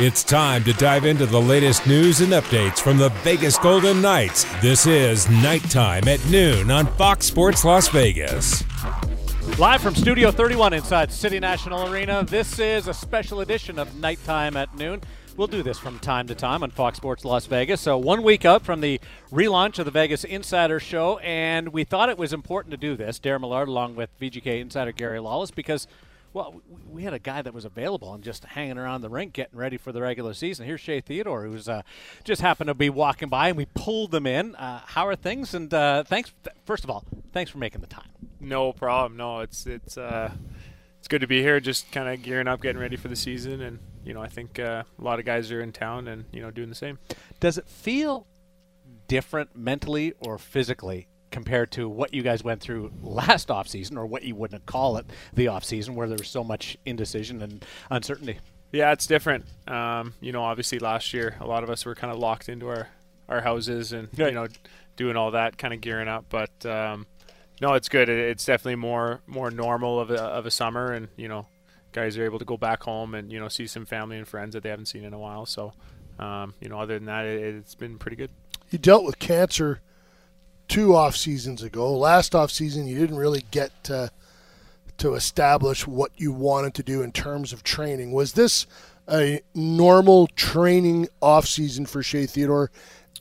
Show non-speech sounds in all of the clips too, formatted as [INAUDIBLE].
It's time to dive into the latest news and updates from the Vegas Golden Knights. This is Nighttime at noon on Fox Sports Las Vegas. Live from Studio 31 inside City National Arena, this is a special edition of Nighttime at Noon. We'll do this from time to time on Fox Sports Las Vegas. So, one week up from the relaunch of the Vegas Insider Show, and we thought it was important to do this, Darren Millard, along with VGK insider Gary Lawless, because well, we had a guy that was available and just hanging around the rink getting ready for the regular season. Here's Shea Theodore, who's uh, just happened to be walking by, and we pulled them in. Uh, how are things? And uh, thanks, first of all, thanks for making the time. No problem. No, it's it's uh, it's good to be here. Just kind of gearing up, getting ready for the season, and you know, I think uh, a lot of guys are in town and you know doing the same. Does it feel different mentally or physically compared to what you guys went through last offseason or what you wouldn't call it the offseason where there was so much indecision and uncertainty? Yeah, it's different. Um, you know, obviously last year a lot of us were kind of locked into our, our houses and you know doing all that, kind of gearing up. But um, no, it's good. It's definitely more more normal of a, of a summer, and you know, guys are able to go back home and you know see some family and friends that they haven't seen in a while. So, um, you know, other than that, it, it's been pretty good. You dealt with cancer two off seasons ago. Last off season, you didn't really get to, to establish what you wanted to do in terms of training. Was this a normal training off season for Shea Theodore?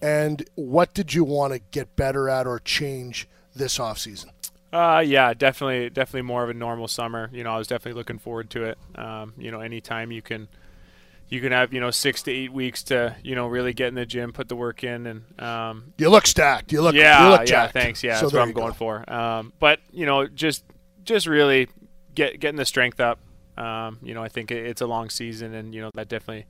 And what did you want to get better at or change this off season? Uh, yeah, definitely, definitely more of a normal summer. You know, I was definitely looking forward to it. Um, you know, anytime you can – you can have you know six to eight weeks to you know really get in the gym, put the work in, and um, you look stacked. You look yeah, you look yeah. Thanks. Yeah, so that's what I'm going go. for. Um, but you know, just just really get getting the strength up. Um, you know, I think it's a long season, and you know that definitely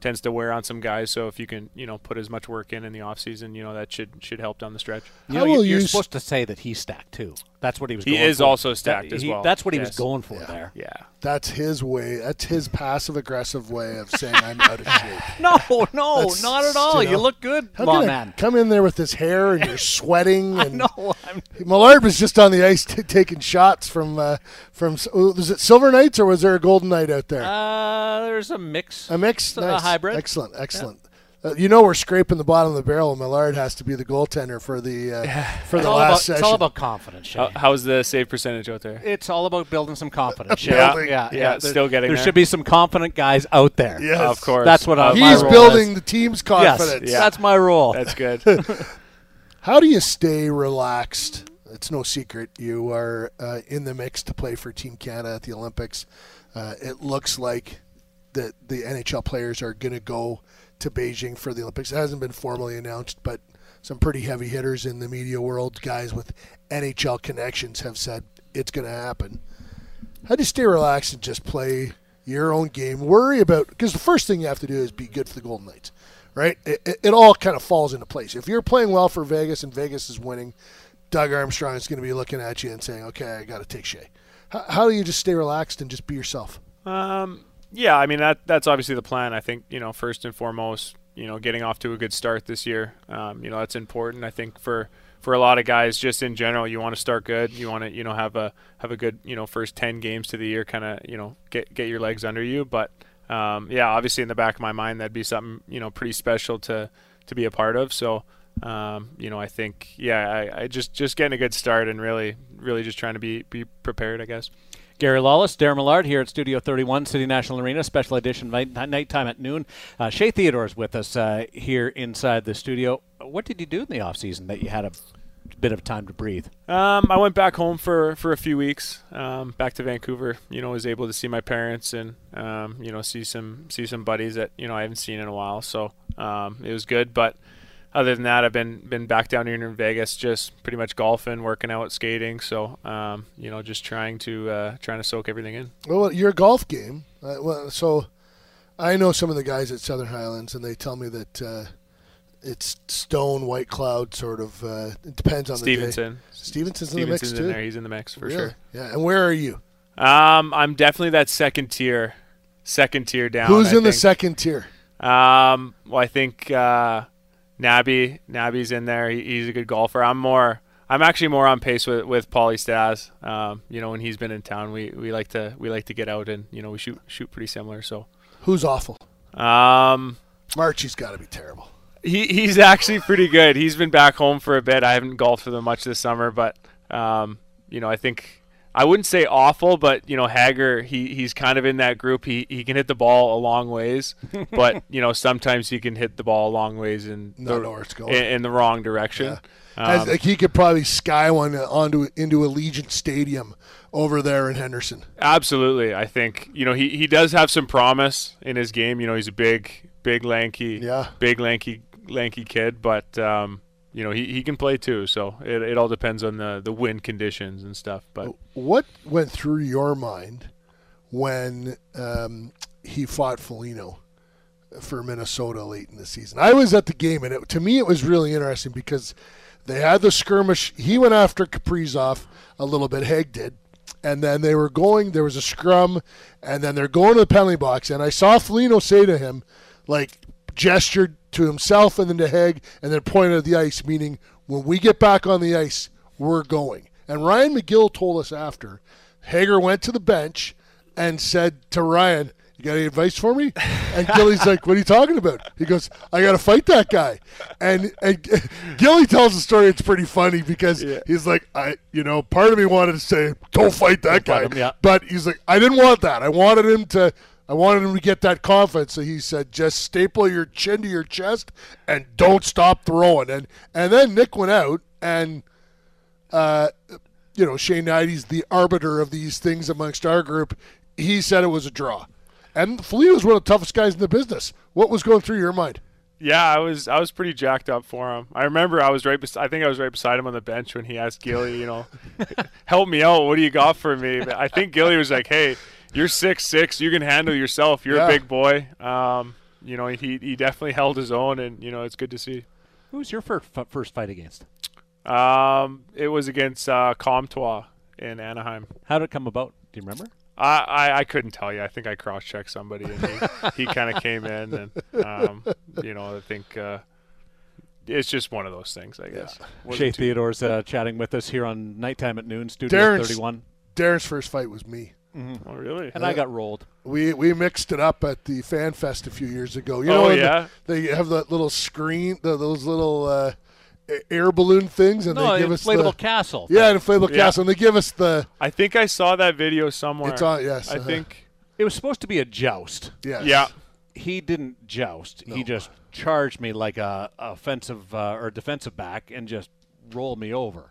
tends to wear on some guys. So if you can, you know, put as much work in in the off season, you know, that should should help down the stretch. You know, you're, you're supposed to say that he's stacked too. That's what he was. He is for. also stacked that, as he, well. That's what he was going for yeah. there. Yeah, that's his way. That's his passive aggressive way of saying I'm out of shape. [LAUGHS] no, no, that's, not at all. You, know, you look good, come on, man. Come in there with this hair and you're [LAUGHS] sweating. And I know. I'm... Millard was just on the ice t- taking shots from uh, from. Was it Silver Knights or was there a Golden Knight out there? Uh, there's a mix. A mix. Nice. A hybrid. Excellent. Excellent. Yeah. Uh, you know we're scraping the bottom of the barrel. Millard has to be the goaltender for the uh, for the last about, session. It's all about confidence. How, how's the save percentage out there? It's all about building some confidence. [LAUGHS] yeah, yeah, yeah, yeah. Still getting there. There should be some confident guys out there. Yes, of course. That's what I, he's building. The team's confidence. Yes, yeah. that's my role. That's good. [LAUGHS] How do you stay relaxed? It's no secret you are uh, in the mix to play for Team Canada at the Olympics. Uh, it looks like that the NHL players are going to go to Beijing for the Olympics. It hasn't been formally announced, but some pretty heavy hitters in the media world, guys with NHL connections, have said it's going to happen. How do you stay relaxed and just play your own game? Worry about because the first thing you have to do is be good for the Golden Knights, right? It, it, all kind of falls into place. If you're playing well for Vegas and Vegas is winning, Doug Armstrong is going to be looking at you and saying, "Okay, I got to take Shea." How, how do you just stay relaxed and just be yourself? Um, yeah, I mean that that's obviously the plan. I think you know first and foremost, you know, getting off to a good start this year. Um, you know, that's important. I think for for a lot of guys, just in general, you want to start good. You want to you know have a have a good you know first ten games to the year, kind of you know get get your legs under you. But um, yeah, obviously in the back of my mind, that'd be something you know pretty special to to be a part of. So. Um, you know, I think, yeah, I, I just just getting a good start and really, really just trying to be be prepared, I guess. Gary Lawless, Darren Millard here at Studio 31, City National Arena, special edition night, nighttime at noon. Uh, Shea Theodore is with us uh, here inside the studio. What did you do in the off season that you had a bit of time to breathe? Um, I went back home for, for a few weeks, um, back to Vancouver. You know, was able to see my parents and um, you know see some see some buddies that you know I haven't seen in a while. So um, it was good, but other than that, I've been been back down here in Vegas, just pretty much golfing, working out, skating. So, um, you know, just trying to uh, trying to soak everything in. Well, your golf game. Uh, well, so I know some of the guys at Southern Highlands, and they tell me that uh, it's Stone, Whitecloud, sort of. Uh, it depends on Stephenson. the day. Stephenson's, Stephenson's in the mix in too. There. He's in the mix for really? sure. Yeah, and where are you? Um, I'm definitely that second tier, second tier down. Who's I in think. the second tier? Um, well, I think. Uh, Nabby, Nabby's in there. He, he's a good golfer. I'm more. I'm actually more on pace with with Paulie Stas. Um, you know, when he's been in town, we, we like to we like to get out and you know we shoot shoot pretty similar. So who's awful? Um, Marchie's got to be terrible. he he's actually pretty good. He's been back home for a bit. I haven't golfed with him much this summer, but um, you know, I think I wouldn't say awful, but you know, Hager, he he's kind of in that group. He he can hit the ball a long ways, [LAUGHS] but you know, sometimes he can hit the ball a long ways in Not the, know where going. in, in the wrong direction. Has- Um, like he could probably sky one onto into Allegiant Stadium over there in Henderson. Absolutely, I think you know he, he does have some promise in his game. You know he's a big, big, lanky, Yeah. big, lanky, lanky kid. But um, you know he, he can play too. So it, it all depends on the the wind conditions and stuff. But What went through your mind when um, he fought Foligno for Minnesota late in the season? I was at the game, and it, to me, it was really interesting because they had the skirmish. He went after Kaprizov a little bit. Haig did. And then they were going, there was a scrum, and then they're going to the penalty box. And I saw Foligno say to him, like, gestured to himself and then to Haig, and then pointed at the ice, meaning, when we get back on the ice, we're going. And Ryan McGill told us after, Hager went to the bench and said to Ryan, You got any advice for me? And [LAUGHS] Gilly's like, What are you talking about? He goes, I got to fight that guy. And, and [LAUGHS] Gilly tells the story. It's pretty funny because he's like, I, you know, part of me wanted to say, Don't fight that guy. fight him, yeah. But he's like, I didn't want that. I wanted him to. I wanted him to get that confidence. So he said, just staple your chin to your chest and don't stop throwing. And and then Nick went out and uh, you know, Shane Hnidy's the arbiter of these things amongst our group. He said it was a draw. And Foligno was one of the toughest guys in the business. What was going through your mind? yeah, I was I was pretty jacked up for him. I remember I was right. Bes- I think I was right beside him on the bench when he asked Gilly, you know, [LAUGHS] help me out. What do you got for me? But I think Gilly was like, Hey, you're six six. You can handle yourself. You're Yeah. a big boy. Um, you know, he he definitely held his own, and you know, it's good to see. Who was your first first fight against? Um, it was against uh, Comtois in Anaheim. How did it come about? Do you remember? I, I, I couldn't tell you. I think I cross checked somebody and he, he kind of [LAUGHS] came in and um, you know I think uh, it's just one of those things I guess. Wasn't Shea Theodore's uh, chatting with us here on nighttime at noon, Studio Darren's- 31, Darren's first fight was me. Oh really? and I got rolled. We we mixed it up at the Fan Fest a few years ago. You Oh, know, when yeah? they have that little screen, the, those little uh, air balloon things, and No, they give us inflatable the castle. yeah, an inflatable Yeah. castle, and they give us the I think I saw that video somewhere. it's on yes, I uh-huh. think It was supposed to be a joust. yes. yeah. He didn't joust. He just charged me like a offensive uh, or defensive back and just rolled me over.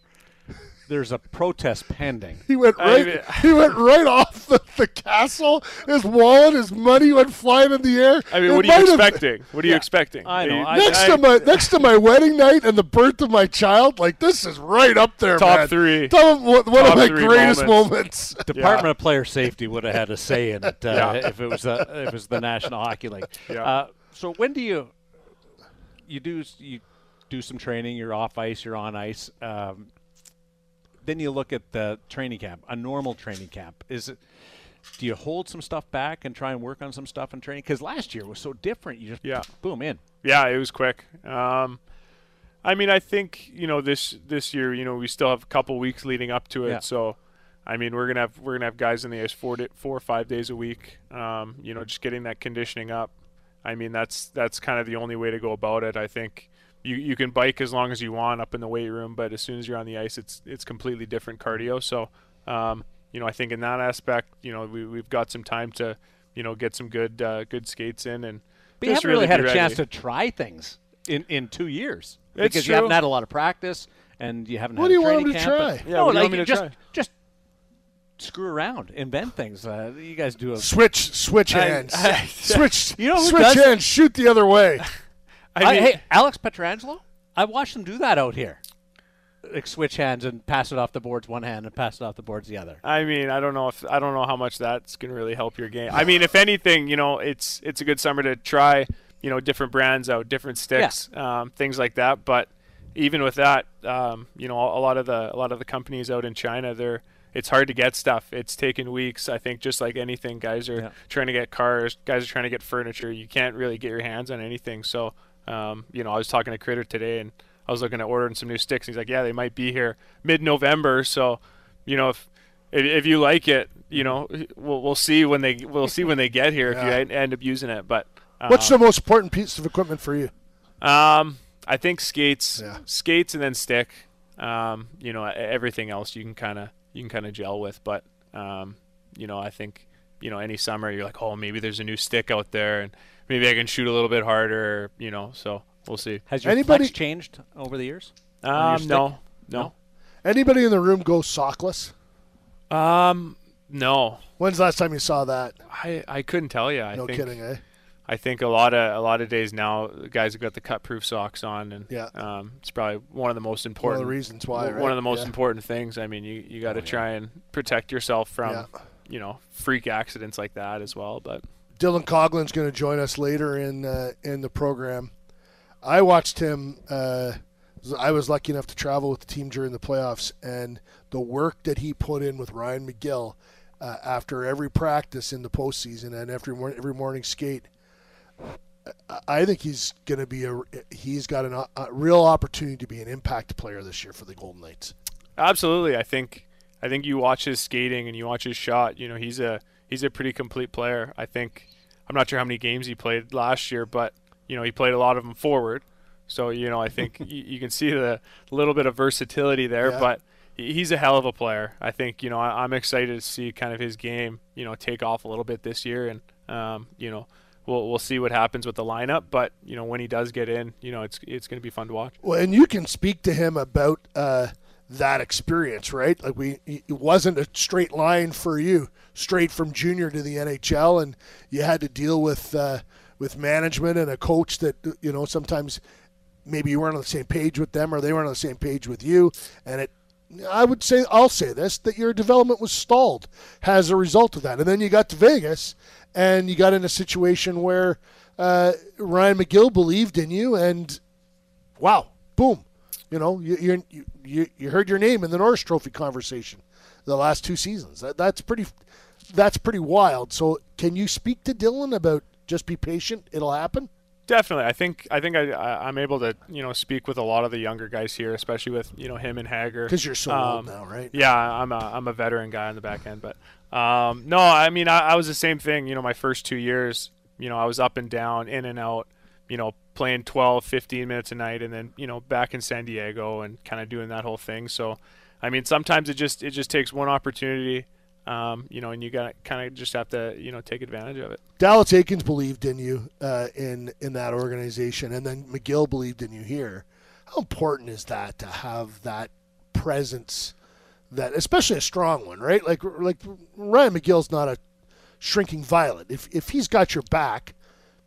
There's a protest pending. He went I right. mean- he went right off the, the castle. His wallet, his money went flying in the air. I mean, It what are might you have- expecting? What are you expecting? I know, You- I- Next to my next to my wedding night and the birth of my child, like this is right up there, Top man. three. Top of, one one of my greatest moments. moments. [LAUGHS] Department of Player Safety would have had a say in it uh, Yeah. if it was uh, if it was the National Hockey League. Yeah. Uh, so when do you you do you do some training? You're off ice. You're on ice. Um, then you look at the training camp. A normal training camp is it? Do you hold some stuff back and try and work on some stuff in training? Because last year was so different. You just Yeah. boom in. Yeah, it was quick. Um, I mean, I think you know this this year. You know, we still have a couple weeks leading up to it. Yeah. So, I mean, we're gonna have we're gonna have guys in the ice four four or five days a week. Um, you know, just getting that conditioning up. I mean, that's that's kind of the only way to go about it. I think you you can bike as long as you want up in the weight room, but as soon as you're on the ice, it's it's completely different cardio. So, um, you know, I think in that aspect, you know, we we've got some time to you know get some good uh, good skates in and. But you haven't really had be a chance to try things in, in two years It's because you haven't had a lot of practice and you haven't What had do a you want training to try? Yeah, no, what do you like want me to just try? just screw around, invent things. Uh, you guys do a Switch, switch I- hands. I- switch, [LAUGHS] You know who switch does- hands. Shoot the other way. I mean, hey, Alex Pietrangelo, I watched him do that out here. Like switch hands and pass it off the boards one hand and pass it off the boards the other. I mean, I don't know if I don't know how much that's gonna really help your game. I mean, if anything, you know, it's it's a good summer to try, you know, different brands out, different sticks, um, things like that. But even with that, um, you know, a lot of the a lot of the companies out in China, they're it's hard to get stuff. It's taken weeks. I think just like anything, guys are Yeah. trying to get cars, guys are trying to get furniture. You can't really get your hands on anything. So, um, you know, I was talking to Critter today and. I was looking at ordering some new sticks. He's like, "Yeah, they might be here mid-November." So, you know, if if, if you like it, you know, we'll, we'll see when they we'll see when they get here if you end up using it. But What's the most important piece of equipment for you? Um, I think skates, Yeah. skates, and then stick. Um, you know, everything else you can kind of you can kind of gel with, but um, you know, I think you know any summer you're like, oh, maybe there's a new stick out there, and maybe I can shoot a little bit harder. You know, so we'll see. Has your Anybody- flex changed over the years? Um, stick? no, no, Anybody in the room go sockless? um, no. When's the last time you saw that? I, I couldn't tell you. I no think kidding, eh? I think a lot of a lot of days now, guys have got the cut proof socks on, and Yeah. um, it's probably one of the most One of important the reasons why, one right? of the most Yeah. important things. I mean, you you got to try and protect yourself from Yeah. you know freak accidents like that as well. But Dylan Coghlan's going to join us later in uh, in the program. I watched him. Uh, I was lucky enough to travel with the team during the playoffs, and the work that he put in with Ryan McGill uh, after every practice in the postseason and after mor- every morning skate. I- I think he's going to be a. He's got an, a real opportunity to be an impact player this year for the Golden Knights. absolutely, I think I think you watch his skating and you watch his shot. You know, he's a he's a pretty complete player. I think I'm not sure how many games he played last year, but you know he played a lot of them forward. So you know I think [LAUGHS] you, you can see the little bit of versatility there, Yeah. but he's a hell of a player. I think you know I, I'm excited to see kind of his game you know take off a little bit this year, and um, you know we'll we'll see what happens with the lineup. But you know when he does get in, you know it's it's going to be fun to watch. Well, and you can speak to him about uh, that experience, right? Like we, it wasn't a straight line for you, straight from junior to the NHL, and you had to deal with uh, with management and a coach that you know sometimes maybe you weren't on the same page with them or they weren't on the same page with you, and it. I would say I'll say this that your development was stalled as a result of that, and then you got to Vegas, and you got in a situation where uh, Ryan McGill believed in you, and wow, boom, you know, you you you- you, heard your name in the Norris Trophy conversation the last two seasons. That, that's pretty that's pretty wild. So, can you speak to Dylan about just be patient, it'll happen? Definitely, I think I think I, I I'm able to you know speak with a lot of the younger guys here, especially with you know him and Hager. Because you're so old Um, now, right? Yeah, I'm a I'm a veteran guy on the back end, but um, no, I mean I, I was the same thing. You know, my first two years, you know, I was up and down, in and out. You know, playing 12, 15 minutes a night, and then you know back in San Diego and kind of doing that whole thing. So, I mean, sometimes it just it just takes one opportunity, um, you know, and you got kind of just have to you know take advantage of it. Dallas Eakins believed in you uh, in in that organization, and then McGill believed in you here. How important is that to have that presence, that especially a strong one, right? Like like Ryan McGill's not a shrinking violet. If if he's got your back,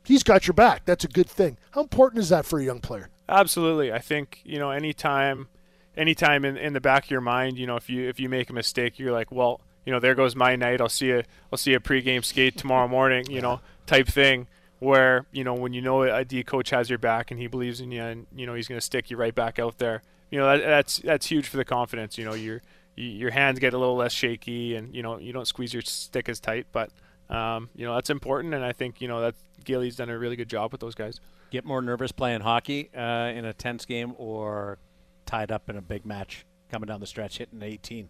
he's got your back. That's a good thing. How important is that for a young player? Absolutely. I think, you know, anytime anytime in, in the back of your mind, you know, if you if you make a mistake, you're like, well, you know, there goes my night. I'll see a I'll see a pregame skate tomorrow morning, you know, type thing where, you know, when you know a D coach has your back and he believes in you and, you know, he's going to stick you right back out there. You know, that, that's that's huge for the confidence, you know, your your hands get a little less shaky and, you know, you don't squeeze your stick as tight, but um, you know, that's important and I think, you know, that Gilly's done a really good job with those guys. Get more nervous playing hockey uh, in a tense game or tied up in a big match coming down the stretch hitting 18.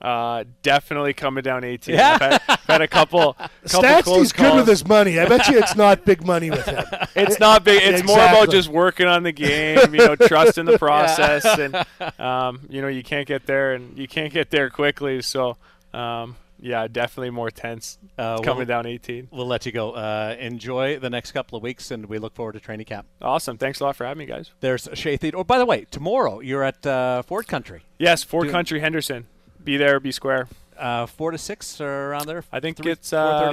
Uh, definitely coming down 18. Yeah. I've, had, I've had a couple, [LAUGHS] couple Statsy's close good with his money. I bet you it's not big money with him. [LAUGHS] It's not big. It's more about just working on the game, you know, trusting the [LAUGHS] process, and um, you know, you can't get there, and you can't get there quickly. So, um, yeah, definitely more tense Uh, coming we'll, down 18. we'll let you go. Uh, enjoy the next couple of weeks, and we look forward to training camp. Awesome. Thanks a lot for having me, guys. There's Shea Theodore. Oh, by the way, tomorrow you're at uh, Ford Country. Yes, Ford Do- Country Henderson. Be there, be square. Uh, four to six or around there. I think Three- it's uh, 5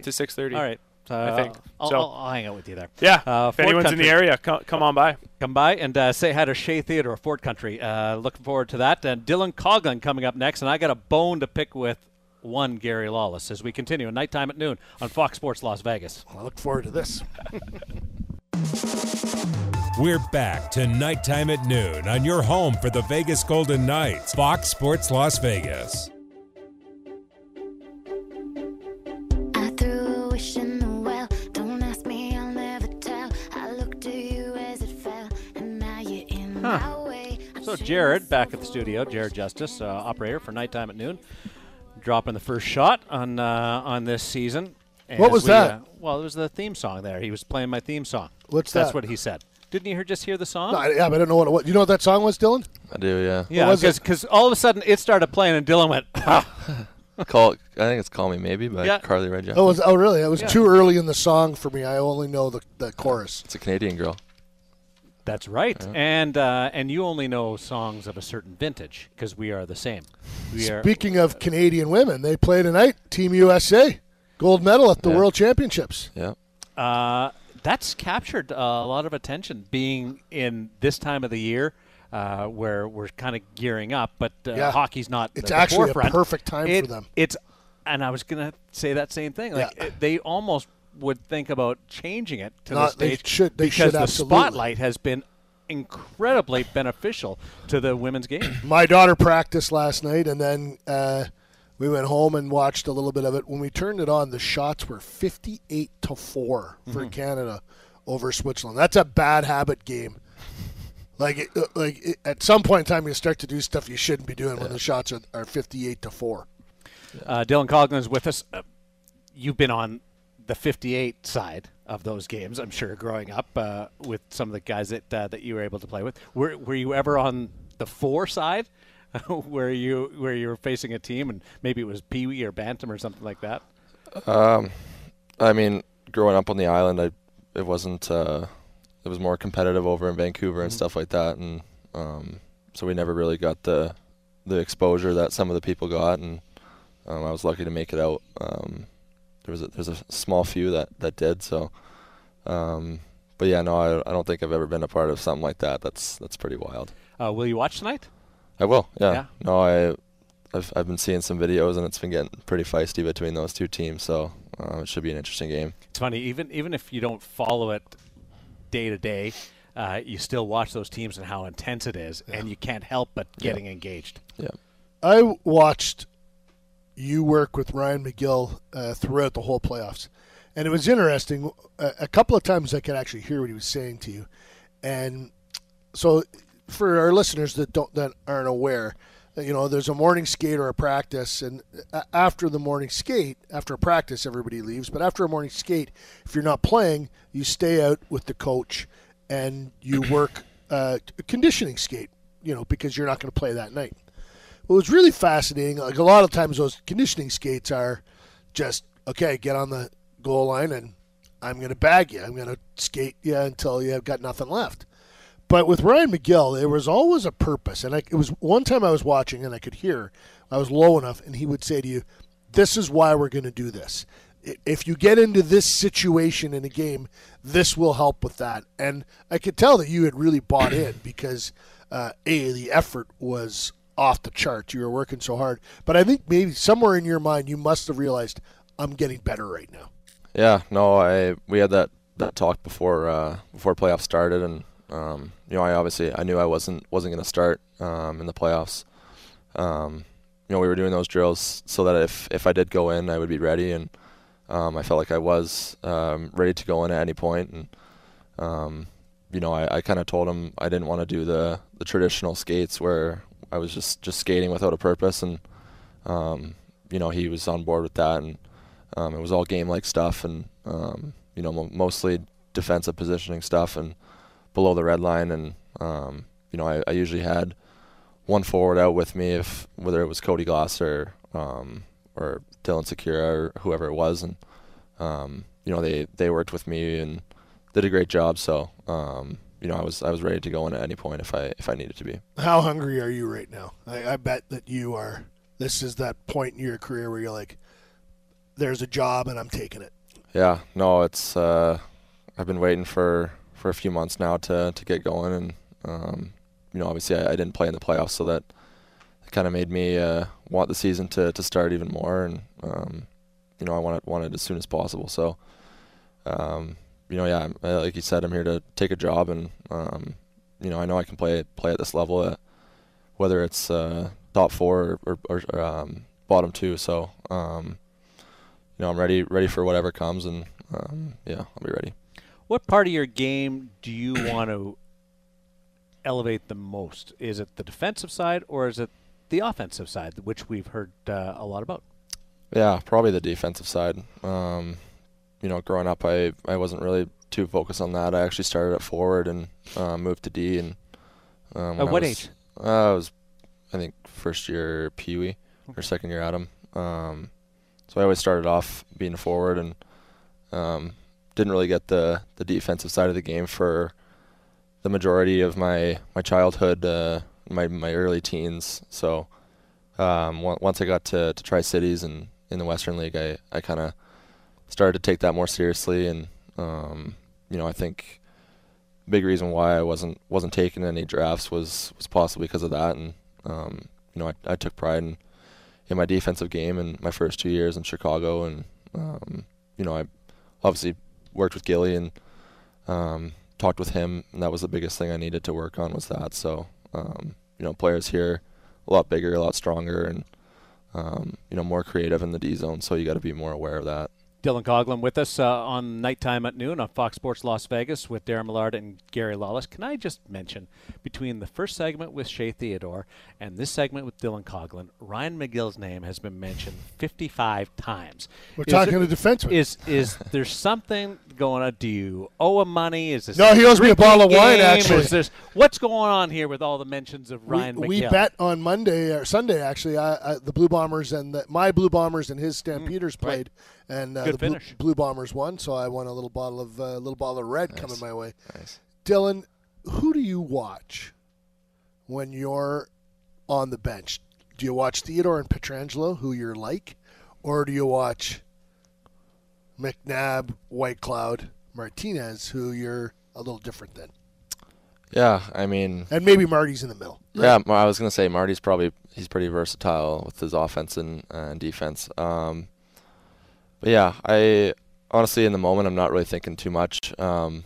6:30? to 6:30. All right. Uh, I think. I'll, So- I'll, I'll hang out with you there. Yeah. Uh, if Ford anyone's Country. in the area, come, come on by. Come by and uh, say hi to Shea Theodore or Ford Country. Uh, looking forward to that. And Dylan Coghlan coming up next. And I got a bone to pick with one Gary Lawless as we continue at nighttime at noon on Fox Sports Las Vegas. I look forward to this. [LAUGHS] We're back to nighttime at noon on your home for the Vegas Golden Knights, Fox Sports Las Vegas. I threw a wish in the well. Don't ask me, I'll never tell. I looked to you as it fell, and now you're in my way. I'm So Jared back at the studio, Jared Justice, uh, operator for nighttime at noon, dropping the first shot on uh, on this season. And What was we, that? uh, well, it was the theme song there. He was playing my theme song. What's That's that? what he said. Didn't you hear, just hear the song? No, I- yeah, but I don't know what it was. You know what that song was, Dylan? I do, yeah. yeah, because all of a sudden it started playing and Dylan went, "Ah." [LAUGHS] Call. I think it's "Call Me Maybe" by Yeah. Carly Rae Jepsen. Oh, was, oh really? It was Yeah. too early in the song for me. I only know the, the chorus. It's a Canadian girl. That's right. And uh, and you only know songs of a certain vintage because we are the same. We are. Speaking of Canadian women, they play tonight. Team USA, gold medal at the Yeah. World Championships. Yeah. Uh, that's captured uh, a lot of attention being in this time of the year uh, where we're kind of gearing up, but uh, Yeah. hockey's not. It's the actually a perfect time for them. It's, and I was gonna say that same thing. Like Yeah. it- they almost would think about changing it to Not- the they should- they because should the spotlight has been incredibly beneficial to the women's game. My daughter practiced last night, and then uh, we went home and watched a little bit of it. When we turned it on, the shots were fifty-eight to 4 Mm-hmm. for Canada over Switzerland. That's a bad habit game. Like, it, uh, like it, at some point in time, you start to do stuff you shouldn't be doing when the shots are, are fifty-eight to four. Uh, Dylan Coghlan is with us. Uh, you've been on the 58 side of those games, I'm sure, growing up uh, with some of the guys that uh, that you were able to play with. Were Were you ever on the four side, [LAUGHS] where you where you were facing a team and maybe it was Pee Wee or Bantam or something like that? Um, I mean, growing up on the island, I it wasn't. Uh, it was more competitive over in Vancouver and stuff like that, and um, so we never really got the the exposure that some of the people got, and um, I was lucky to make it out. Um, there was a, there's a small few that that did. So, um, but yeah, no, I, I don't think I've ever been a part of something like that. That's that's pretty wild. Uh, will you watch tonight? I will. Yeah. Yeah. No, I I've I've been seeing some videos and it's been getting pretty feisty between those two teams. So uh, it should be an interesting game. It's funny, even even if you don't follow it day to day, uh, you still watch those teams and how intense it is, and you can't help but getting engaged. Yeah. I watched you work with Ryan McGill uh, throughout the whole playoffs, and it was interesting. A, a couple of times I could actually hear what he was saying to you, and so for our listeners that don't that aren't aware, you know, there's a morning skate or a practice, and after the morning skate, after a practice, everybody leaves. But after a morning skate, if you're not playing, you stay out with the coach and you [CLEARS THROAT] work uh, a conditioning skate. You know, because you're not going to play that night. What was really fascinating, like a lot of times those conditioning skates are just okay, get on the goal line and I'm going to bag you. I'm going to skate you until you've got nothing left. But with Ryan McGill, there was always a purpose, and I, it was one time I was watching and I could hear I was low enough, and he would say to you, "This is why we're going to do this. If you get into this situation in a game, this will help with that." And I could tell that you had really bought in [CLEARS THROAT] because uh, a the effort was off the charts. You were working so hard, but I think maybe somewhere in your mind you must have realized I'm getting better right now. Yeah, no, I we had that that talk before uh, before playoffs started, and um, you know, I obviously I knew I wasn't wasn't going to start um, in the playoffs. Um, you know, we were doing those drills so that if if I did go in, I would be ready, and um, I felt like I was um, ready to go in at any point. and um, you know, I, I kind of told him I didn't want to do the the traditional skates where I was just just skating without a purpose, and you know, he was on board with that, and it was all game like stuff, and you know, mo- mostly defensive positioning stuff, and below the red line, and um, you know, I, I usually had one forward out with me if whether it was Cody Glasser um, or Dylan Sikura or whoever it was, and um, you know, they they worked with me and did a great job. So um, you know, I was I was ready to go in at any point if I if I needed to be. How hungry are you right now? I, I bet that you are. This is that point in your career where you're like, "There's a job and I'm taking it." Yeah, no, it's uh, I've been waiting for, for a few months now to, to get going, and um, you know, obviously I, I didn't play in the playoffs, so that kind of made me uh, want the season to, to start even more, and um, you know, I wanted wanted as soon as possible. So, um, you know, yeah, like you said, I'm here to take a job, and um, you know, I know I can play play at this level, whether it's uh, top four or, or, or um, bottom two. So. Um, you know, I'm ready ready for whatever comes, and yeah, I'll be ready. What part of your game do you want to elevate the most? Is it the defensive side or is it the offensive side, which we've heard uh, a lot about? Yeah, probably the defensive side. Um, you know, growing up, I I wasn't really too focused on that. I actually started at forward and uh, moved to D. And um, At I what was- age? Uh, I was, I think, first year Pee Wee or second year Adam. Um, so I always started off being a forward and um, didn't really get the the defensive side of the game for the majority of my my childhood, uh, my my early teens. So um, on- once I got to to Tri Cities and in the Western League, I I kind of started to take that more seriously, and um, you know I think big reason why I wasn't wasn't taking any drafts was was possibly because of that, and um, you know I, I took pride in in my defensive game in my first two years in Chicago, and um, you know I obviously worked with Gilly and um, talked with him, and that was the biggest thing I needed to work on was that. So um, you know players here a lot bigger, a lot stronger, and um, you know more creative in the D zone, so you got to be more aware of that. Dylan Coghlan with us uh, on Nighttime at Noon on Fox Sports Las Vegas with Darren Millard and Gary Lawless. Can I just mention, between the first segment with Shea Theodore and this segment with Dylan Coghlan, Ryan McGill's name has been mentioned 55 times. We're Is talking it- to defenseman. Is is there something going on? Do you owe him money? Is this No, he owes me a bottle of wine, actually. Is this, what's going on here with all the mentions of Ryan we, we bet on Monday or Sunday actually. I, I, the Blue Bombers and the, my Blue Bombers and his Stampeders played, and uh, the Blue. Blue Bombers won. So I won a little bottle of uh, little bottle of red coming my way. Nice. Dylan, who do you watch when you're on the bench? Do you watch Theodore and Pietrangelo, who you're like, or do you watch McNabb, Whitecloud, Martinez, who you're a little different than, Yeah, I mean, and maybe Marty's in the middle? Yeah, I was gonna say Marty's probably he's pretty versatile with his offense and, and defense. Um, but yeah, I honestly in the moment I'm not really thinking too much. Um,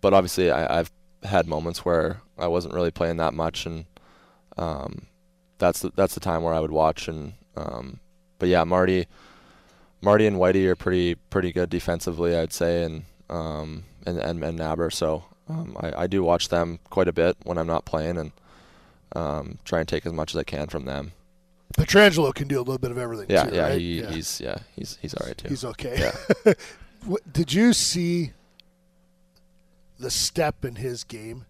but obviously I, I've had moments where I wasn't really playing that much, and um, that's the, that's the time where I would watch. And um, but yeah, Marty, Marty and Whitey are pretty pretty good defensively, I'd say, and um, and and, and Nabber. So um, I, I do watch them quite a bit when I'm not playing, and um, try and take as much as I can from them. Pietrangelo can do a little bit of everything. Yeah, too, yeah, right? he, he's yeah, he's he's all right too. He's okay. Yeah. [LAUGHS] Did you see the step in his game?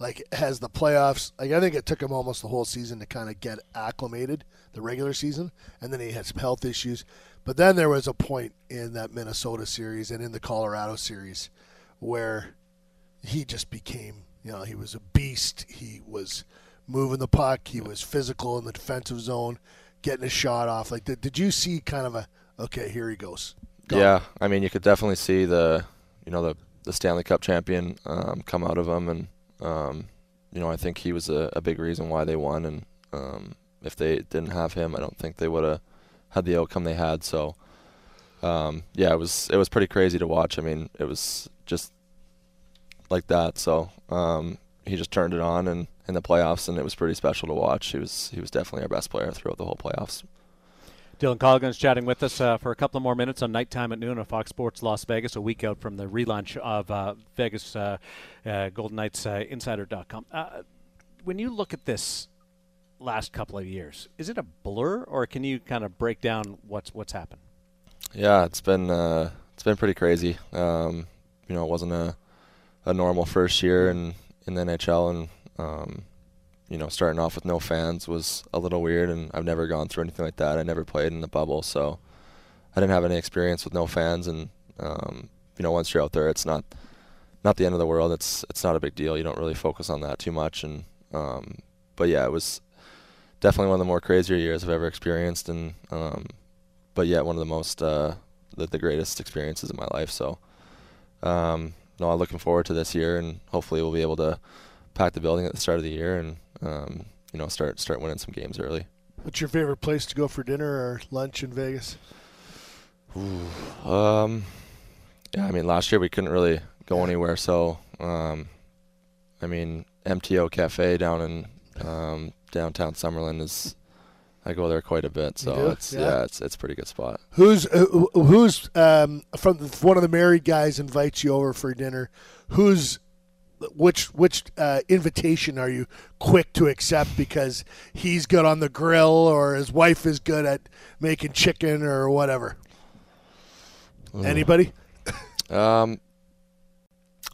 Like, has the playoffs? Like, I think it took him almost the whole season to kind of get acclimated, the regular season, and then he had some health issues. But then there was a point in that Minnesota series and in the Colorado series where he just became, you know, he was a beast. He was moving the puck. He was physical in the defensive zone, getting a shot off. Like, did, did you see kind of a okay? Here he goes. Go. Yeah, I mean, you could definitely see the, you know, the the Stanley Cup champion um, come out of him, and um, you know, I think he was a, a big reason why they won. And um, if they didn't have him, I don't think they would have had the outcome they had. So, um, yeah, it was it was pretty crazy to watch. I mean, it was just like that. So um, he just turned it on and in the playoffs, and it was pretty special to watch. He was he was definitely our best player throughout the whole playoffs. Dylan Coghlan's chatting with us uh, for a couple of more minutes on nighttime at noon on Fox Sports Las Vegas, a week out from the relaunch of uh, Vegas uh, uh, Golden Knights uh, Insider.com. Uh, when you look at this last couple of years, is it a blur, or can you kind of break down what's what's happened? Yeah, it's been uh, it's been pretty crazy. Um, you know, it wasn't a a normal first year in in the NHL, and um, you know, starting off with no fans was a little weird. And I've never gone through anything like that. I never played in the bubble, so I didn't have any experience with no fans. And um, you know, once you're out there, it's not not the end of the world. It's it's not a big deal. You don't really focus on that too much. And um, but yeah, it was definitely one of the more crazier years I've ever experienced, and um, but yet one of the most uh, the, the greatest experiences in my life. So, um, no, I'm looking forward to this year, and hopefully we'll be able to pack the building at the start of the year, and um, you know start start winning some games early. What's your favorite place to go for dinner or lunch in Vegas? Um, yeah, I mean last year we couldn't really go anywhere, so um, I mean MTO Cafe down in um, downtown Summerlin is. I go there quite a bit, so it's Yeah. yeah. it's it's a pretty good spot. Who's uh, who's um, from the, one of the married guys invites you over for dinner? Who's which which uh, invitation are you quick to accept because he's good on the grill or his wife is good at making chicken or whatever? Anybody? Um,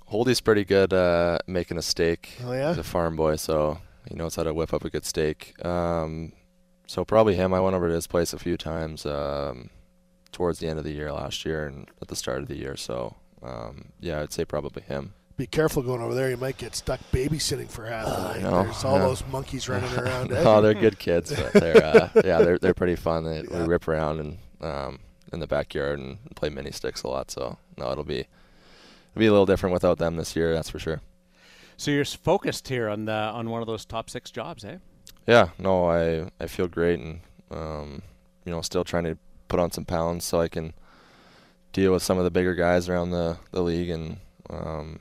Holdy's pretty good uh, making a steak. Oh yeah. He's a farm boy, so he knows how to whip up a good steak. Um, so probably him. I went over to his place a few times um, towards the end of the year last year and at the start of the year. So um, yeah, I'd say probably him. Be careful going over there. You might get stuck babysitting for half the night. know, There's all those monkeys running [LAUGHS] around. oh, they're good kids, but they're uh, [LAUGHS] yeah, they're they're pretty fun. They, Yeah. we rip around and um, in the backyard and play mini sticks a lot. So no, it'll be it'll be a little different without them this year. That's for sure. So you're focused here on the, on one of those top six jobs, eh? Yeah, no, I I feel great and um, you know still trying to put on some pounds so I can deal with some of the bigger guys around the, the league and um,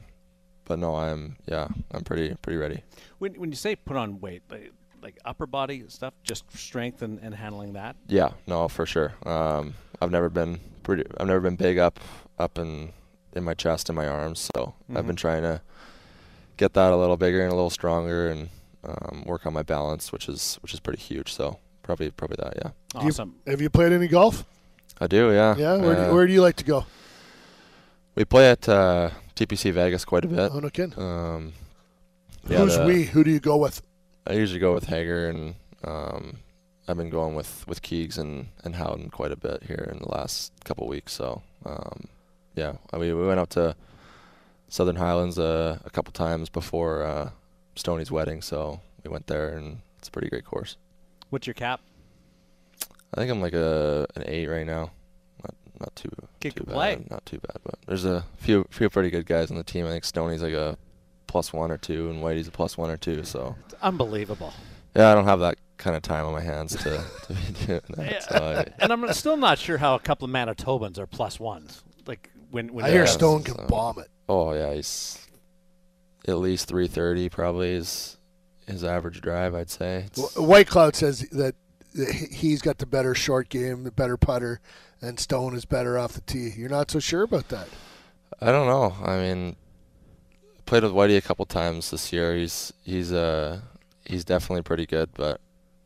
but no, I'm yeah I'm pretty pretty ready. When, when you say put on weight, like, like upper body stuff, just strength and, and handling that. Yeah, no, for sure. Um, I've never been pretty. I've never been big up up in in my chest and my arms, so I've been trying to get that a little bigger and a little stronger and um, work on my balance, which is which is pretty huge. So probably probably that. Yeah, Do you- Awesome. Have you played any golf? I do. Yeah. Yeah. Where, do, Uh, where do you like to go? we play at uh, TPC Vegas quite a bit. Oh no kidding. Um, yeah, Who's the- we? Who do you go with? I usually go with Hager and um, I've been going with with Keegs and and Howden quite a bit here in the last couple weeks. So um, yeah, I mean we went up to Southern Highlands uh, a couple times before uh, Stoney's wedding, so we went there and it's a pretty great course. What's your cap? I think I'm like a an eight right now. Not not too too bad. play. Not too bad, but there's a few few pretty good guys on the team. I think Stoney's like a plus one or two, and Whitey's a plus one or two. So It's unbelievable. yeah, I don't have that kind of time on my hands to, to be doing that. So I, And I'm still not sure how a couple of Manitobans are plus ones. Like when when I hear Yeah, Stone can so- bomb it. oh yeah, he's at least 330 probably is his average drive. I'd say. It's- Whitecloud says that he- he's got the better short game, the better putter, and Stone is better off the tee. You're not so sure about that. I don't know. I mean, played with Whitey a couple times this year. He's he's uh he's definitely pretty good, but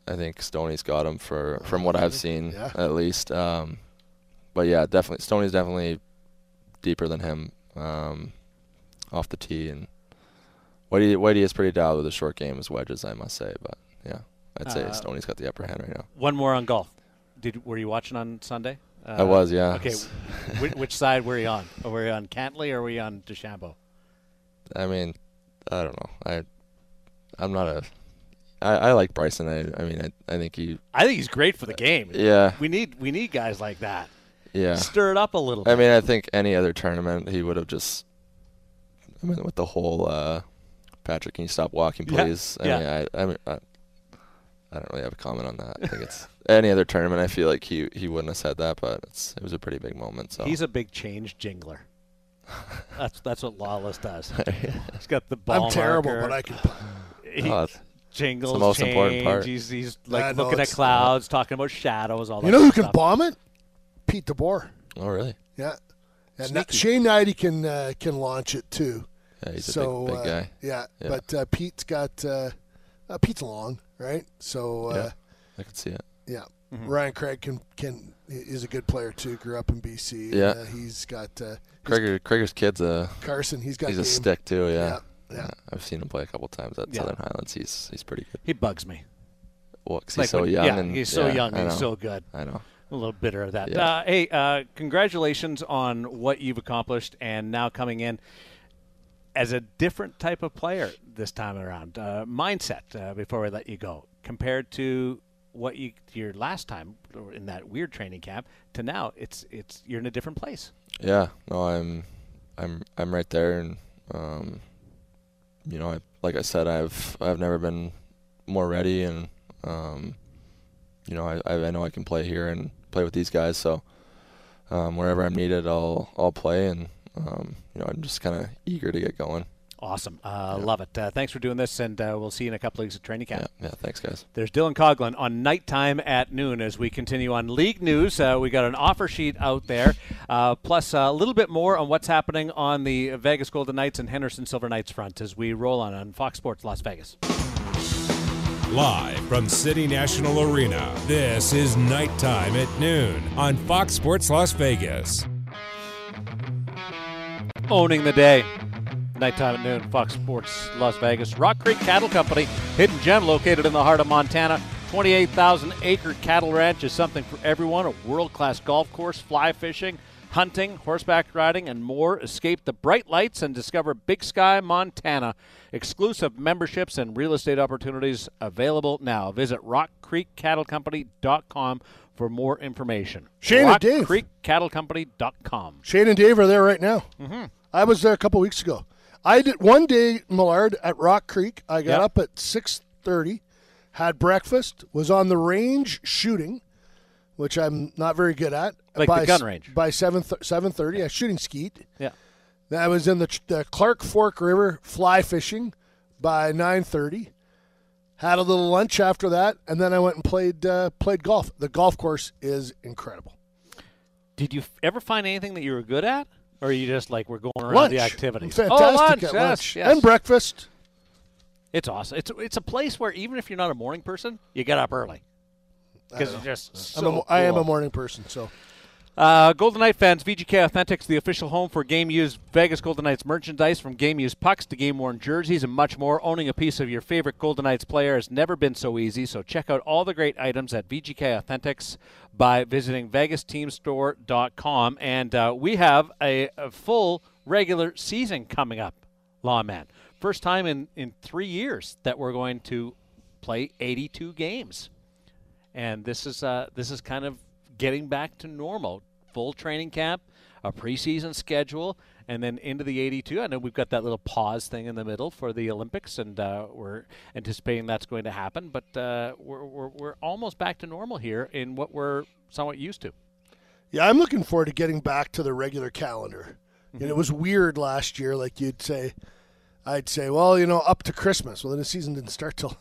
I think Stoney's got him for from what I've seen Yeah. at least. Um, but yeah, definitely Stoney's definitely deeper than him um, off the tee, and Whitey Whitey is pretty dialed with the short game as wedges, I must say. But yeah, I'd say Uh, Stoney's got the upper hand right now. one more on golf. Did were you watching on Sunday? Uh, I was, yeah. Okay, [LAUGHS] which, which side were you on? Were you on Cantlay or were you on DeChambeau? I mean, I don't know. I I'm not a. I, I like Bryson. I I mean I I think he I think he's great for the game. Yeah, We need we need guys like that. Yeah. Stir it up a little. Bit. I bit. mean, I think any other tournament he would have just. I mean, with the whole uh, Patrick, can you stop walking, Yeah, please? I yeah. mean, I I mean, I, I don't really have a comment on that. I think it's any other tournament. I feel like he he wouldn't have said that, but it's it was a pretty big moment. So He's a big change jingler. [LAUGHS] that's that's what Lawless does. [LAUGHS] He's got the ball. I'm terrible, marker. but I can putt. [LAUGHS] he Oh, it's- jingles. the most important part. He's he's like Yeah, no, looking at it's- clouds, talking about shadows. All You know who can stuff. bomb it? Pete DeBoer. oh really? Yeah. And Sneaky. Shane Hnidy can uh, can launch it too. Yeah, he's so a big, big uh, guy. Yeah, Yeah. but uh, Pete's got uh, uh, Pete's long, right? So uh, Yeah. I can see it. yeah, Mm-hmm. Ryan Craig can can is a good player too. Grew up in BC. Yeah. uh, he's got uh, he's- Krieger, kid's a Carson. He's got he's a stick too. Yeah. Yeah, yeah. I've seen him play a couple times at Yeah. Southern Highlands. He's he's pretty good. He bugs me. Well, 'cause he's Like so when- young yeah, and he's so yeah, young. I and know. He's so good. I know. A little bitter of that. Yeah. Uh, hey, uh, congratulations on what you've accomplished and now coming in as a different type of player this time around. Uh, mindset uh, before we let you go compared to what you your last time in that weird training camp to now it's it's you're in a different place. Yeah, no, I'm, I'm, I'm right there, and um, you know, I, like I said, I've, I've never been more ready, and um, you know, I, I know I can play here and play with these guys, so um, wherever I'm needed, I'll, I'll play, and um, you know, I'm just kind of eager to get going. Awesome. Uh, Love it. Uh, thanks for doing this, and uh, we'll see you in a couple of weeks at training camp. Yeah, yeah, thanks, guys. There's Dylan Coghlan on nighttime at noon as we continue on league news. Uh, we got an offer sheet out there, uh, plus a little bit more on what's happening on the Vegas Golden Knights and Henderson Silver Knights front as we roll on on Fox Sports Las Vegas. Live from City National Arena, this is Nighttime at Noon on Fox Sports Las Vegas. owning the day. Nighttime at noon, Fox Sports Las Vegas. Rock Creek Cattle Company, hidden gem located in the heart of Montana. 28,000 acre cattle ranch is something for everyone. A world class golf course, fly fishing, hunting, horseback riding, and more. Escape the bright lights and discover Big Sky, Montana. Exclusive memberships and real estate opportunities available now. Visit rockcreekcattlecompany.com for more information. Shane and Dave. rockcreekcattlecompany.com. Shane and Dave are there right now. Mm-hmm. I was there a couple weeks ago. I did one day, Milard, at Rock Creek. I got Yep. up at six thirty, had breakfast, was on the range shooting, which I'm not very good at. Like by the gun range. By seven seven thirty, I was shooting skeet. Yeah. Then I was in the, the Clark Fork River fly fishing by nine thirty. Had a little lunch after that, and then I went and played uh, played golf. The golf course is incredible. Did you f- ever find anything that you were good at? Or you just like, we're going around lunch, the activities? fantastic oh, lunch, at yes, lunch yes. and breakfast. It's awesome. It's, it's a place where even if you're not a morning person, you get up early. Because it's just I'm so a, I am a morning person, so Uh, Golden Knight fans, VGK Authentics, the official home for game used Vegas Golden Knights merchandise from game used pucks to game worn jerseys and much more. Owning a piece of your favorite Golden Knights player has never been so easy, so check out all the great items at VGK Authentics by visiting VegasTeamStore.com. And uh, we have a, a full regular season coming up, Lawman. First time in, in three years that we're going to play 82 games and this is uh, this is kind of getting back to normal. Full training camp, a preseason schedule, and then into the 82. I know we've got that little pause thing in the middle for the Olympics, and uh, we're anticipating that's going to happen. But uh, we're, we're we're almost back to normal here in what we're somewhat used to. yeah, I'm looking forward to getting back to the regular calendar. And it was weird last year, like you'd say, I'd say, well, you know, up to Christmas. Well, then the season didn't start till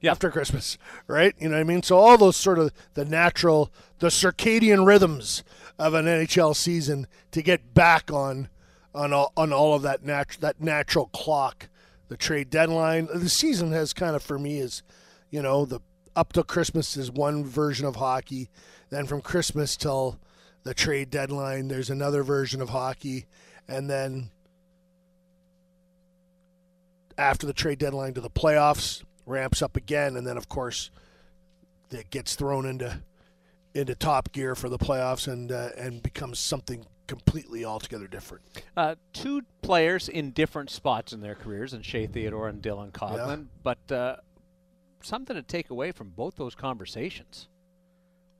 Yeah. after Christmas, right? You know what I mean? So all those sort of the natural, the circadian rhythms of an NHL season to get back on on all, on all of that nat- that natural clock, the trade deadline. The season has kind of for me is, you know, the up till Christmas is one version of hockey. Then from Christmas till the trade deadline, there's another version of hockey, and then after the trade deadline to the playoffs ramps up again, and then of course it gets thrown into into top gear for the playoffs and uh, and becomes something completely altogether different. Uh, two players in different spots in their careers, and Shea Theodore and Dylan Coghlan, but uh, something to take away from both those conversations.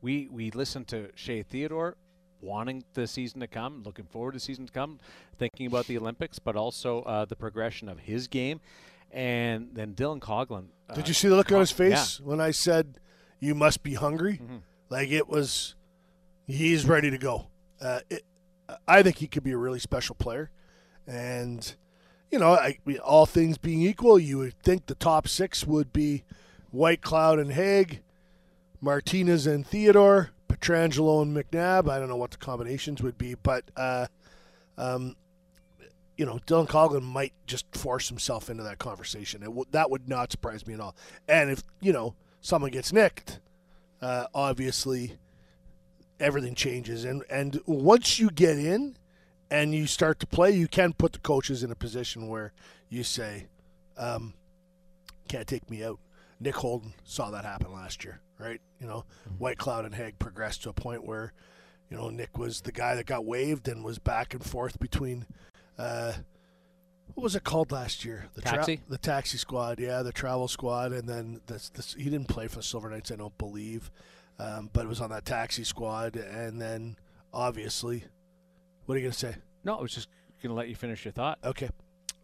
We we listened to Shea Theodore wanting the season to come, looking forward to the season to come, thinking about the Olympics, but also uh, the progression of his game, and then Dylan Coghlan. Uh, Did you see the look on his yeah. face when I said, "You must be hungry"? Like it was, he's ready to go. Uh, it, I think he could be a really special player, and you know, I, all things being equal, you would think the top six would be Whitecloud and Hague, Martinez and Theodore, Pietrangelo and McNabb. I don't know what the combinations would be, but uh, um, you know, Dylan Coghlan might just force himself into that conversation. It w- that would not surprise me at all. And if you know someone gets nicked, uh, obviously everything changes. And and once you get in and you start to play, you can put the coaches in a position where you say, um, "Can't take me out." Nick Holden saw that happen last year, right? You know, Whitecloud and Hague progressed to a point where, you know, Nick was the guy that got waived and was back and forth between. Uh, what was it called last year? The Taxi? the taxi squad, yeah, the travel squad, and then this, this, he didn't play for the Silver Knights, I don't believe, um, but it was on that taxi squad, and then obviously, what are you gonna say? No, I was just going to let you finish your thought. Okay.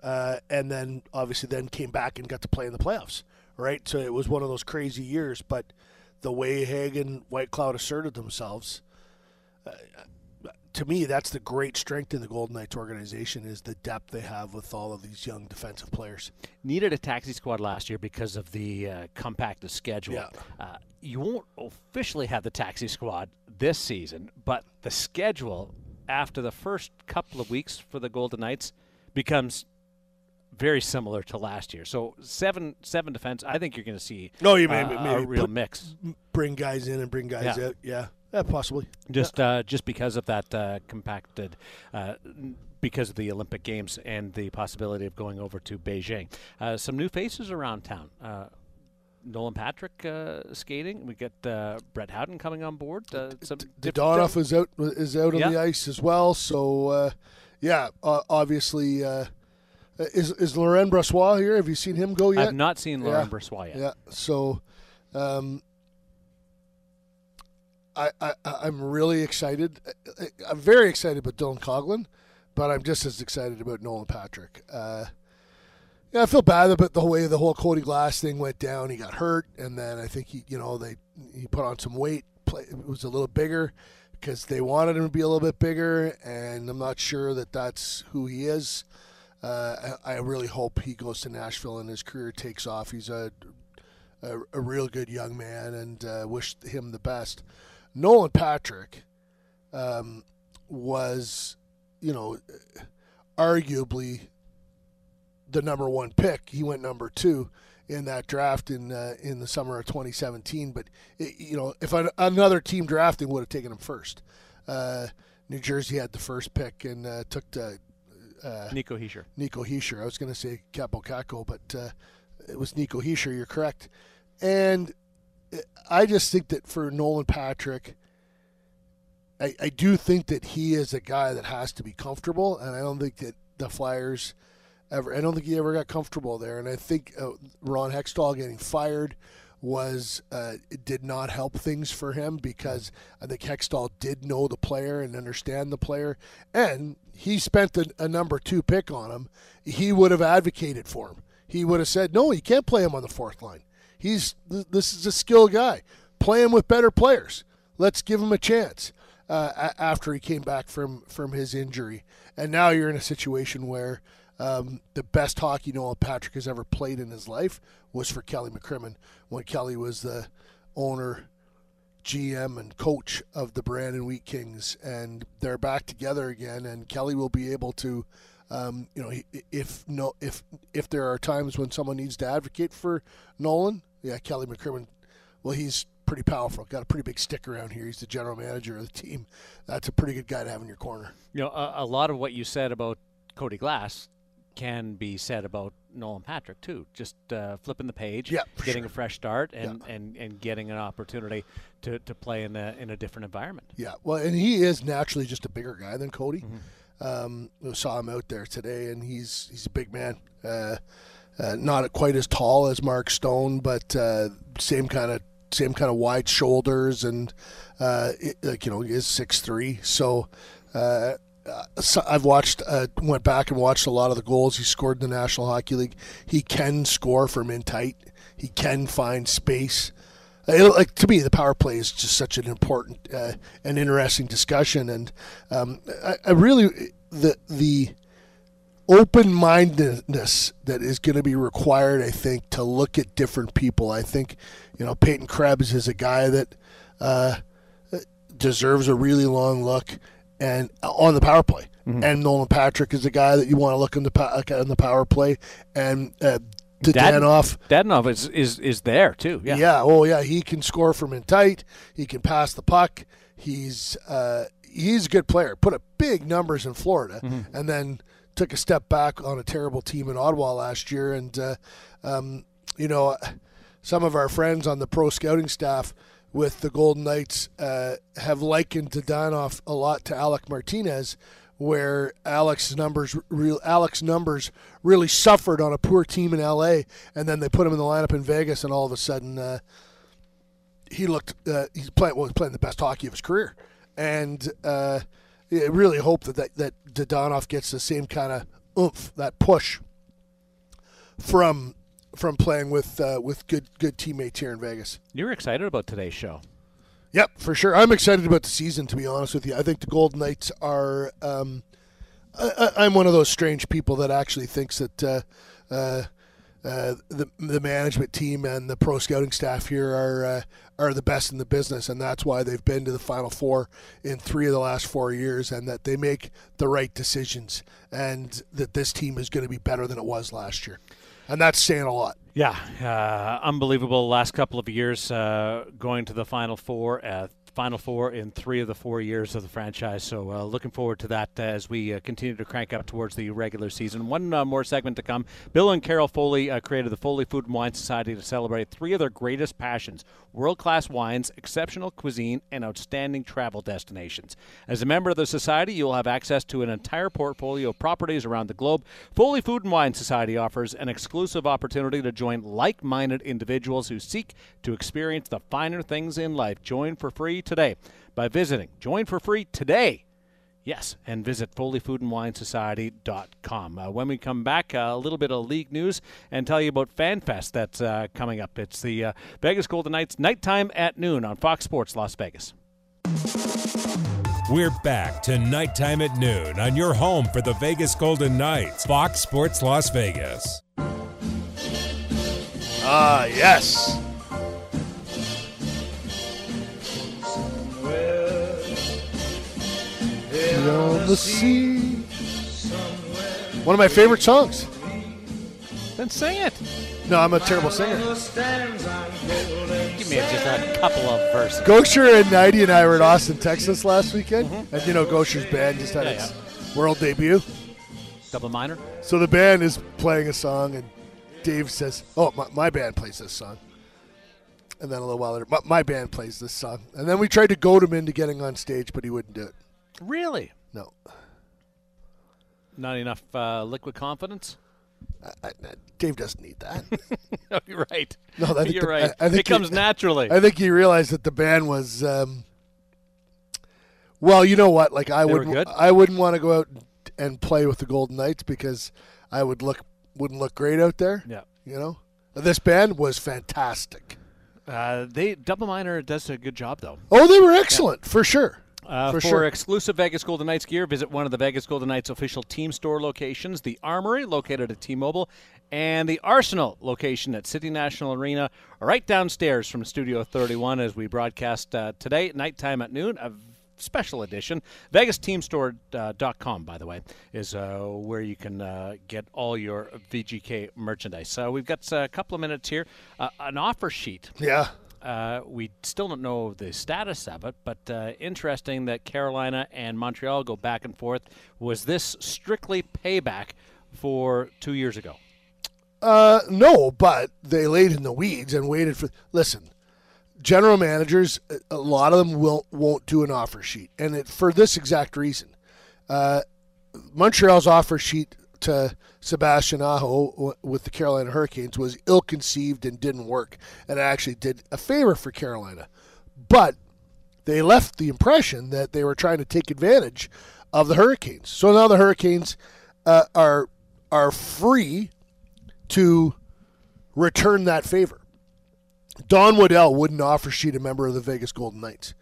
Uh, and then obviously then came back and got to play in the playoffs, right? So it was one of those crazy years. But the way Hagen Whitecloud asserted themselves, uh, to me, that's the great strength in the Golden Knights organization is the depth they have with all of these young defensive players. needed a taxi squad last year because of the uh, compacted schedule. Yeah. Uh, you won't officially have the taxi squad this season, but the schedule after the first couple of weeks for the Golden Knights becomes very similar to last year. So seven seven defense. I think you're going to see No, you uh, may- a real put- mix. Bring guys in and bring guys Yeah. out. Yeah, yeah, possibly. Just uh, just because of that uh, compacted uh, because of the Olympic Games and the possibility of going over to Beijing. Uh, some new faces around town. Uh, Nolan Patrick uh, skating. We get uh, Brett Howden coming on board. Uh, some diff- Donoff is out is out on Yeah. the ice as well. So uh, yeah, uh, obviously, uh, is is Laurent Brossoit here? Have you seen him go yet? I've not seen Lauren Yeah. Brossoit yet. Yeah. So, um, I, I I'm really excited. I'm very excited about Dylan Coghlan, but I'm just as excited about Nolan Patrick. Uh, yeah, I feel bad about the way the whole Cody Glass thing went down. He got hurt, and then I think he, you know, they he put on some weight. Play, it was a little bigger because they wanted him to be a little bit bigger, and I'm not sure that that's who he is. Uh, I, I really hope he goes to Nashville and his career takes off. He's a a, a real good young man, and uh, wish him the best. Nolan Patrick um, was, you know, arguably the number one pick. He went number two in that draft in uh, in the summer of 2017. But it, you know, if an, another team drafting would have taken him first, uh, New Jersey had the first pick and uh, took the, uh, Nico Hischier. Nico Hischier. I was going to say Kaapo Kakko, but uh, it was Nico Hischier. You're correct. And I just think that for Nolan Patrick, I, I do think that he is a guy that has to be comfortable, and I don't think that the Flyers ever. I don't think he ever got comfortable there, and I think uh, Ron Hextall getting fired was uh, did not help things for him because I think Hextall did know the player and understand the player, and he spent a, a number two pick on him. He would have advocated for him. He would have said, "No, you can't play him on the fourth line. He's this is a skill guy. Play him with better players. Let's give him a chance." Uh, after he came back from from his injury, and now you're in a situation where um, the best hockey Nolan Patrick has ever played in his life was for Kelly McCrimmon when Kelly was the owner, GM, and coach of the Brandon Wheat Kings, and they're back together again. And Kelly will be able to, um, you know, if no, if if there are times when someone needs to advocate for Nolan, yeah, Kelly McCrimmon, well, he's pretty powerful. Got a pretty big stick around here. He's the general manager of the team. That's a pretty good guy to have in your corner. You know, a, a lot of what you said about Cody Glass can be said about Nolan Patrick too. Just uh, flipping the page, Yeah, getting sure. a fresh start, and, and, and getting an opportunity to, to play in a in a different environment. Yeah, well, and he is naturally just a bigger guy than Cody. Um, we saw him out there today, and he's he's a big man. Uh, uh, not quite as tall as Mark Stone, but uh, same kind of same kind of wide shoulders, and uh, it, like you know, is six three. So. Uh, uh, so I've watched, uh, went back and watched a lot of the goals he scored in the National Hockey League. He can score from in tight. He can find space. Uh, like to me, the power play is just such an important and interesting discussion, and um, I, I really the the open mindedness that is going to be required. I think to look at different people. I think you know Peyton Krebs is a guy that uh, deserves a really long look and on the power play. And Nolan Patrick is a guy that you want to look in the on the power play, and uh, Dadanoff. Dadonov is, is is there too. Yeah. Yeah. Oh, yeah. He can score from in tight. He can pass the puck. He's uh, he's a good player. Put up big numbers in Florida, and then took a step back on a terrible team in Ottawa last year. And uh, um, you know, some of our friends on the pro scouting staff with the Golden Knights uh, have likened to Danoff a lot to Alec Martinez, where Alex's numbers real Alex numbers really suffered on a poor team in LA, and then they put him in the lineup in Vegas, and all of a sudden uh, he looked uh, he's well he's playing the best hockey of his career, and uh, I really hope that that that Dadonov gets the same kind of oomph that push from from playing with uh, with good good teammates here in Vegas. You're excited about today's show. Yep, for sure. I'm excited about the season. To be honest with you, I think the Golden Knights are. Um, I, I- I'm one of those strange people that actually thinks that uh, uh, uh, the the management team and the pro scouting staff here are uh, are the best in the business, and that's why they've been to the Final Four in three of the last four years, and that they make the right decisions, and that this team is going to be better than it was last year, and that's saying a lot. Yeah, uh, unbelievable. Last couple of years, uh, going to the Final Four, Final Four in three of the four years of the franchise. So uh, looking forward to that as we uh, continue to crank up towards the regular season. One uh, more segment to come. Bill and Carol Foley uh, created the Foley Food and Wine Society to celebrate three of their greatest passions world class wines, exceptional cuisine, and outstanding travel destinations. As a member of the Society, you will have access to an entire portfolio of properties around the globe. Foley Food and Wine Society offers an exclusive opportunity to join like minded individuals who seek to experience the finer things in life. Join for free today by visiting Join for Free today. Yes, and visit FoleyFoodAndWineSociety.com. Uh, when we come back, uh, a little bit of league news and tell you about FanFest that's uh, coming up. It's the uh, Vegas Golden Knights nighttime at noon on Fox Sports Las Vegas. We're back to nighttime at noon on your home for the Vegas Golden Knights, Fox Sports Las Vegas. Ah, yes. Beyond the sea. One of my favorite songs. Then sing it. No, I'm a terrible singer. Give me just a couple of verses. Goucher and Hnidy and I were in Austin, Texas last weekend, and you know Goucher's band just had Mm-hmm. Yeah, world debut. Double minor. So the band is playing a song, and Dave says, "Oh, my, my band plays this song." And then a little while later, my, my band plays this song, and then we tried to goad him into getting on stage, but he wouldn't do it. Really? No, Not enough uh, liquid confidence? I, I, Dave doesn't need that. [LAUGHS] No, you're right. No, I think you're the- right. I- I think it comes he- naturally. I think he realized that the band was. Um, well, you know what? Like I would, I wouldn't want to go out and play with the Golden Knights because I would look wouldn't look great out there. yeah. You know, this band was fantastic. Uh, they double minor does a good job though. Oh, they were excellent for sure. Uh, For for sure. exclusive Vegas Golden Knights gear, visit one of the Vegas Golden Knights official team store locations, the Armory, located at T-Mobile, and the Arsenal location at City National Arena, right downstairs from Studio 31 as we broadcast uh, today, nighttime at noon, a special edition. VegasTeamStore.com, by the way, is uh, where you can uh, get all your VGK merchandise. So we've got uh, a couple of minutes here. Uh, an offer sheet Yeah. Uh, we still don't know the status of it, but uh, interesting that Carolina and Montreal go back and forth. Was this strictly payback for two years ago? Uh, no, but they laid in the weeds and waited for. Listen, general managers, a- lot of them will won't do an offer sheet, and it, for this exact reason. Uh, Montreal's offer sheet to Sebastian Aho with the Carolina Hurricanes was ill-conceived and didn't work, and it actually did a favor for Carolina, but they left the impression that they were trying to take advantage of the Hurricanes. So now the Hurricanes uh, are are free to return that favor. Don Waddell wouldn't offer sheet a member of the Vegas Golden Knights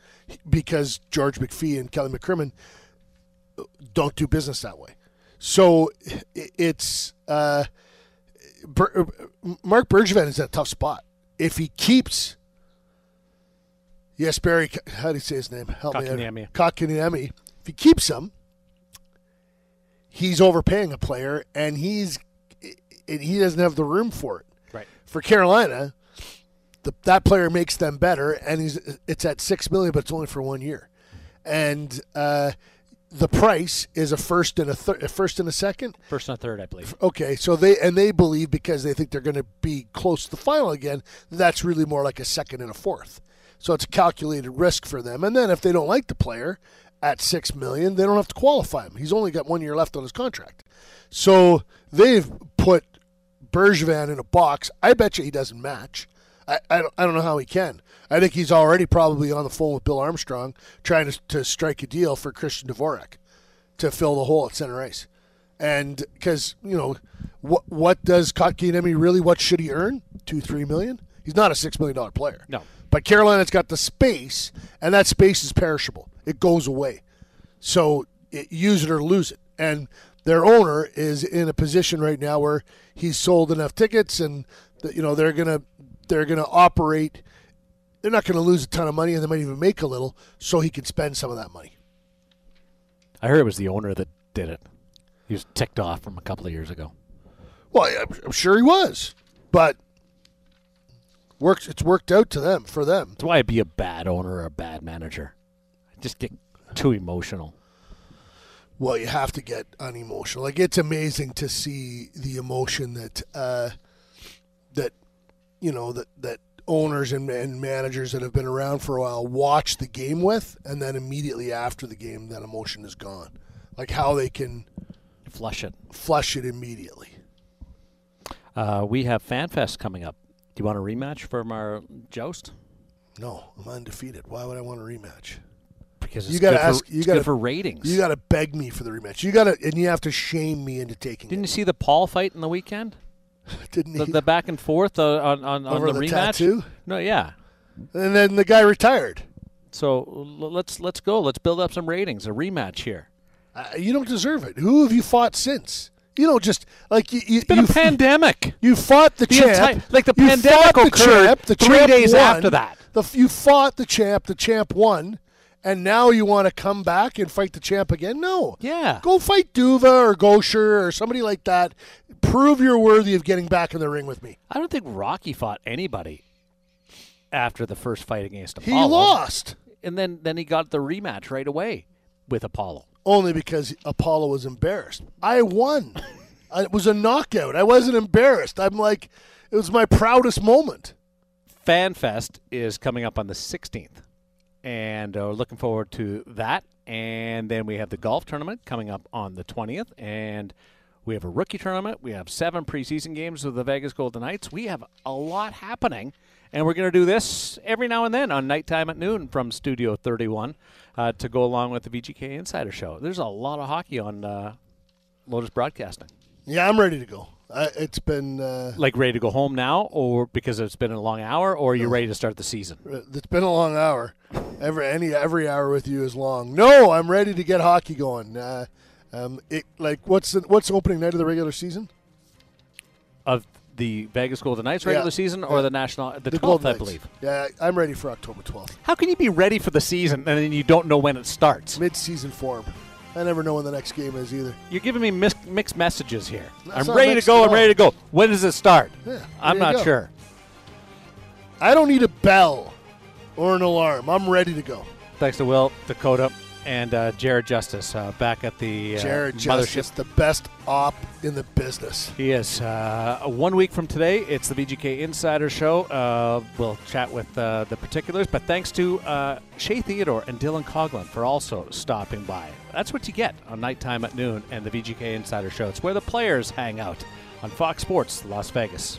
because George McPhee and Kelly McCrimmon don't do business that way. So it's uh, Marc Bergevin is in a tough spot. If he keeps, yes, Barry, how do you say his name? Help me out. Kotkaniemi. If he keeps him, he's overpaying a player, and he's and he doesn't have the room for it. Right. For Carolina, the, that player makes them better, and he's it's at six million, but it's only for one year, and uh, the price is a first and a, thir- a first and a second. First and a third, I believe. Okay, so they and they believe because they think they're going to be close to the final again. That's really more like a second and a fourth. So it's a calculated risk for them. And then if they don't like the player at six million, they don't have to qualify him. He's only got one year left on his contract. So they've put Bergevin in a box. I bet you he doesn't match. I, I, don't, I don't know how he can. I think he's already probably on the phone with Bill Armstrong trying to, to strike a deal for Christian Dvorak to fill the hole at center ice. And because, you know, what what does Kotkaniemi really, what should he earn? Two, three million? He's not a $6 million player. No. But Carolina's got the space, and that space is perishable. It goes away. So it, use it or lose it. And their owner is in a position right now where he's sold enough tickets, and you know they're gonna they're gonna operate. They're not gonna lose a ton of money, and they might even make a little, so he can spend some of that money. I heard it was the owner that did it. He was ticked off from a couple of years ago. Well, I'm, I'm sure he was, but Works. It's worked out to them for them. That's why I'd be a bad owner or a bad manager. I just get too emotional. Well, you have to get unemotional. Like it's amazing to see the emotion that uh, that you know that that owners and, and managers that have been around for a while watch the game with, and then immediately after the game, that emotion is gone. Like how they can Flush it. flush it immediately. Uh, we have FanFest coming up. Do you want a rematch from our joust? No, I'm undefeated. Why would I want a rematch? Because it's You gotta good ask- For, you gotta- good for ratings. You got to beg me for the rematch. You got to, and you have to shame me into taking it. Didn't you see the Paul fight in the weekend? [LAUGHS] Didn't The, he? the back and forth uh, on on, on the, the rematch. tattoo? No, yeah. and then the guy retired. So l- let's let's go. Let's build up some ratings. A rematch here. Uh, you don't deserve it. Who have you fought since? You don't just like you. you It's been you a pandemic. You fought the, The champ. entire- like the You pandemic fought the occurred champ. The three champ days won. after that. The, you fought the champ. The champ won, and now you want to come back and fight the champ again? No. Yeah. Go fight Duva or Goucher or somebody like that. Prove you're worthy of getting back in the ring with me. I don't think Rocky fought anybody after the first fight against Apollo. He lost and then then he got the rematch right away with Apollo. only because Apollo was embarrassed. I won. [LAUGHS] It was a knockout. I wasn't embarrassed. I'm like, it was my proudest moment. FanFest is coming up on the 16th, and uh, looking forward to that. And then we have the golf tournament coming up on the 20th, and we have a rookie tournament. We have seven preseason games with the Vegas Golden Knights. We have a lot happening, and we're going to do this every now and then on nighttime at noon from Studio 31 uh, to go along with the VGK Insider Show. There's a lot of hockey on uh, Lotus Broadcasting. Yeah, I'm ready to go. I, it's been uh, Like ready to go home now, or because it's been a long hour, or you're ready to start the season? it's been a long hour. Every any every hour with you is long. No, I'm ready to get hockey going. Uh, um, it like what's the, what's the opening night of the regular season? of the Vegas Golden Knights regular Yeah. season or Yeah. the national the, The 12th, Golden I Knights. believe. Yeah, I'm ready for October 12th. How can you be ready for the season and then you don't know when it starts? Mid-season form. I never know when the next game is either. You're giving me mis- mixed messages here. That's I'm ready to go. I'm ready to go. When does it start? Yeah, I'm not go. sure. I don't need a bell or an alarm. I'm ready to go. Thanks to Will, Dakota, and uh, Jared Justice uh, back at the uh, Jared mothership. Justice, the best op in the business. He is. Uh, one week from today, it's the VGK Insider Show. Uh, we'll chat with uh, the particulars, but thanks to uh, Shea Theodore and Dylan Coghlan for also stopping by. That's what you get on Nighttime at Noon and the VGK Insider Show. It's where the players hang out on Fox Sports Las Vegas.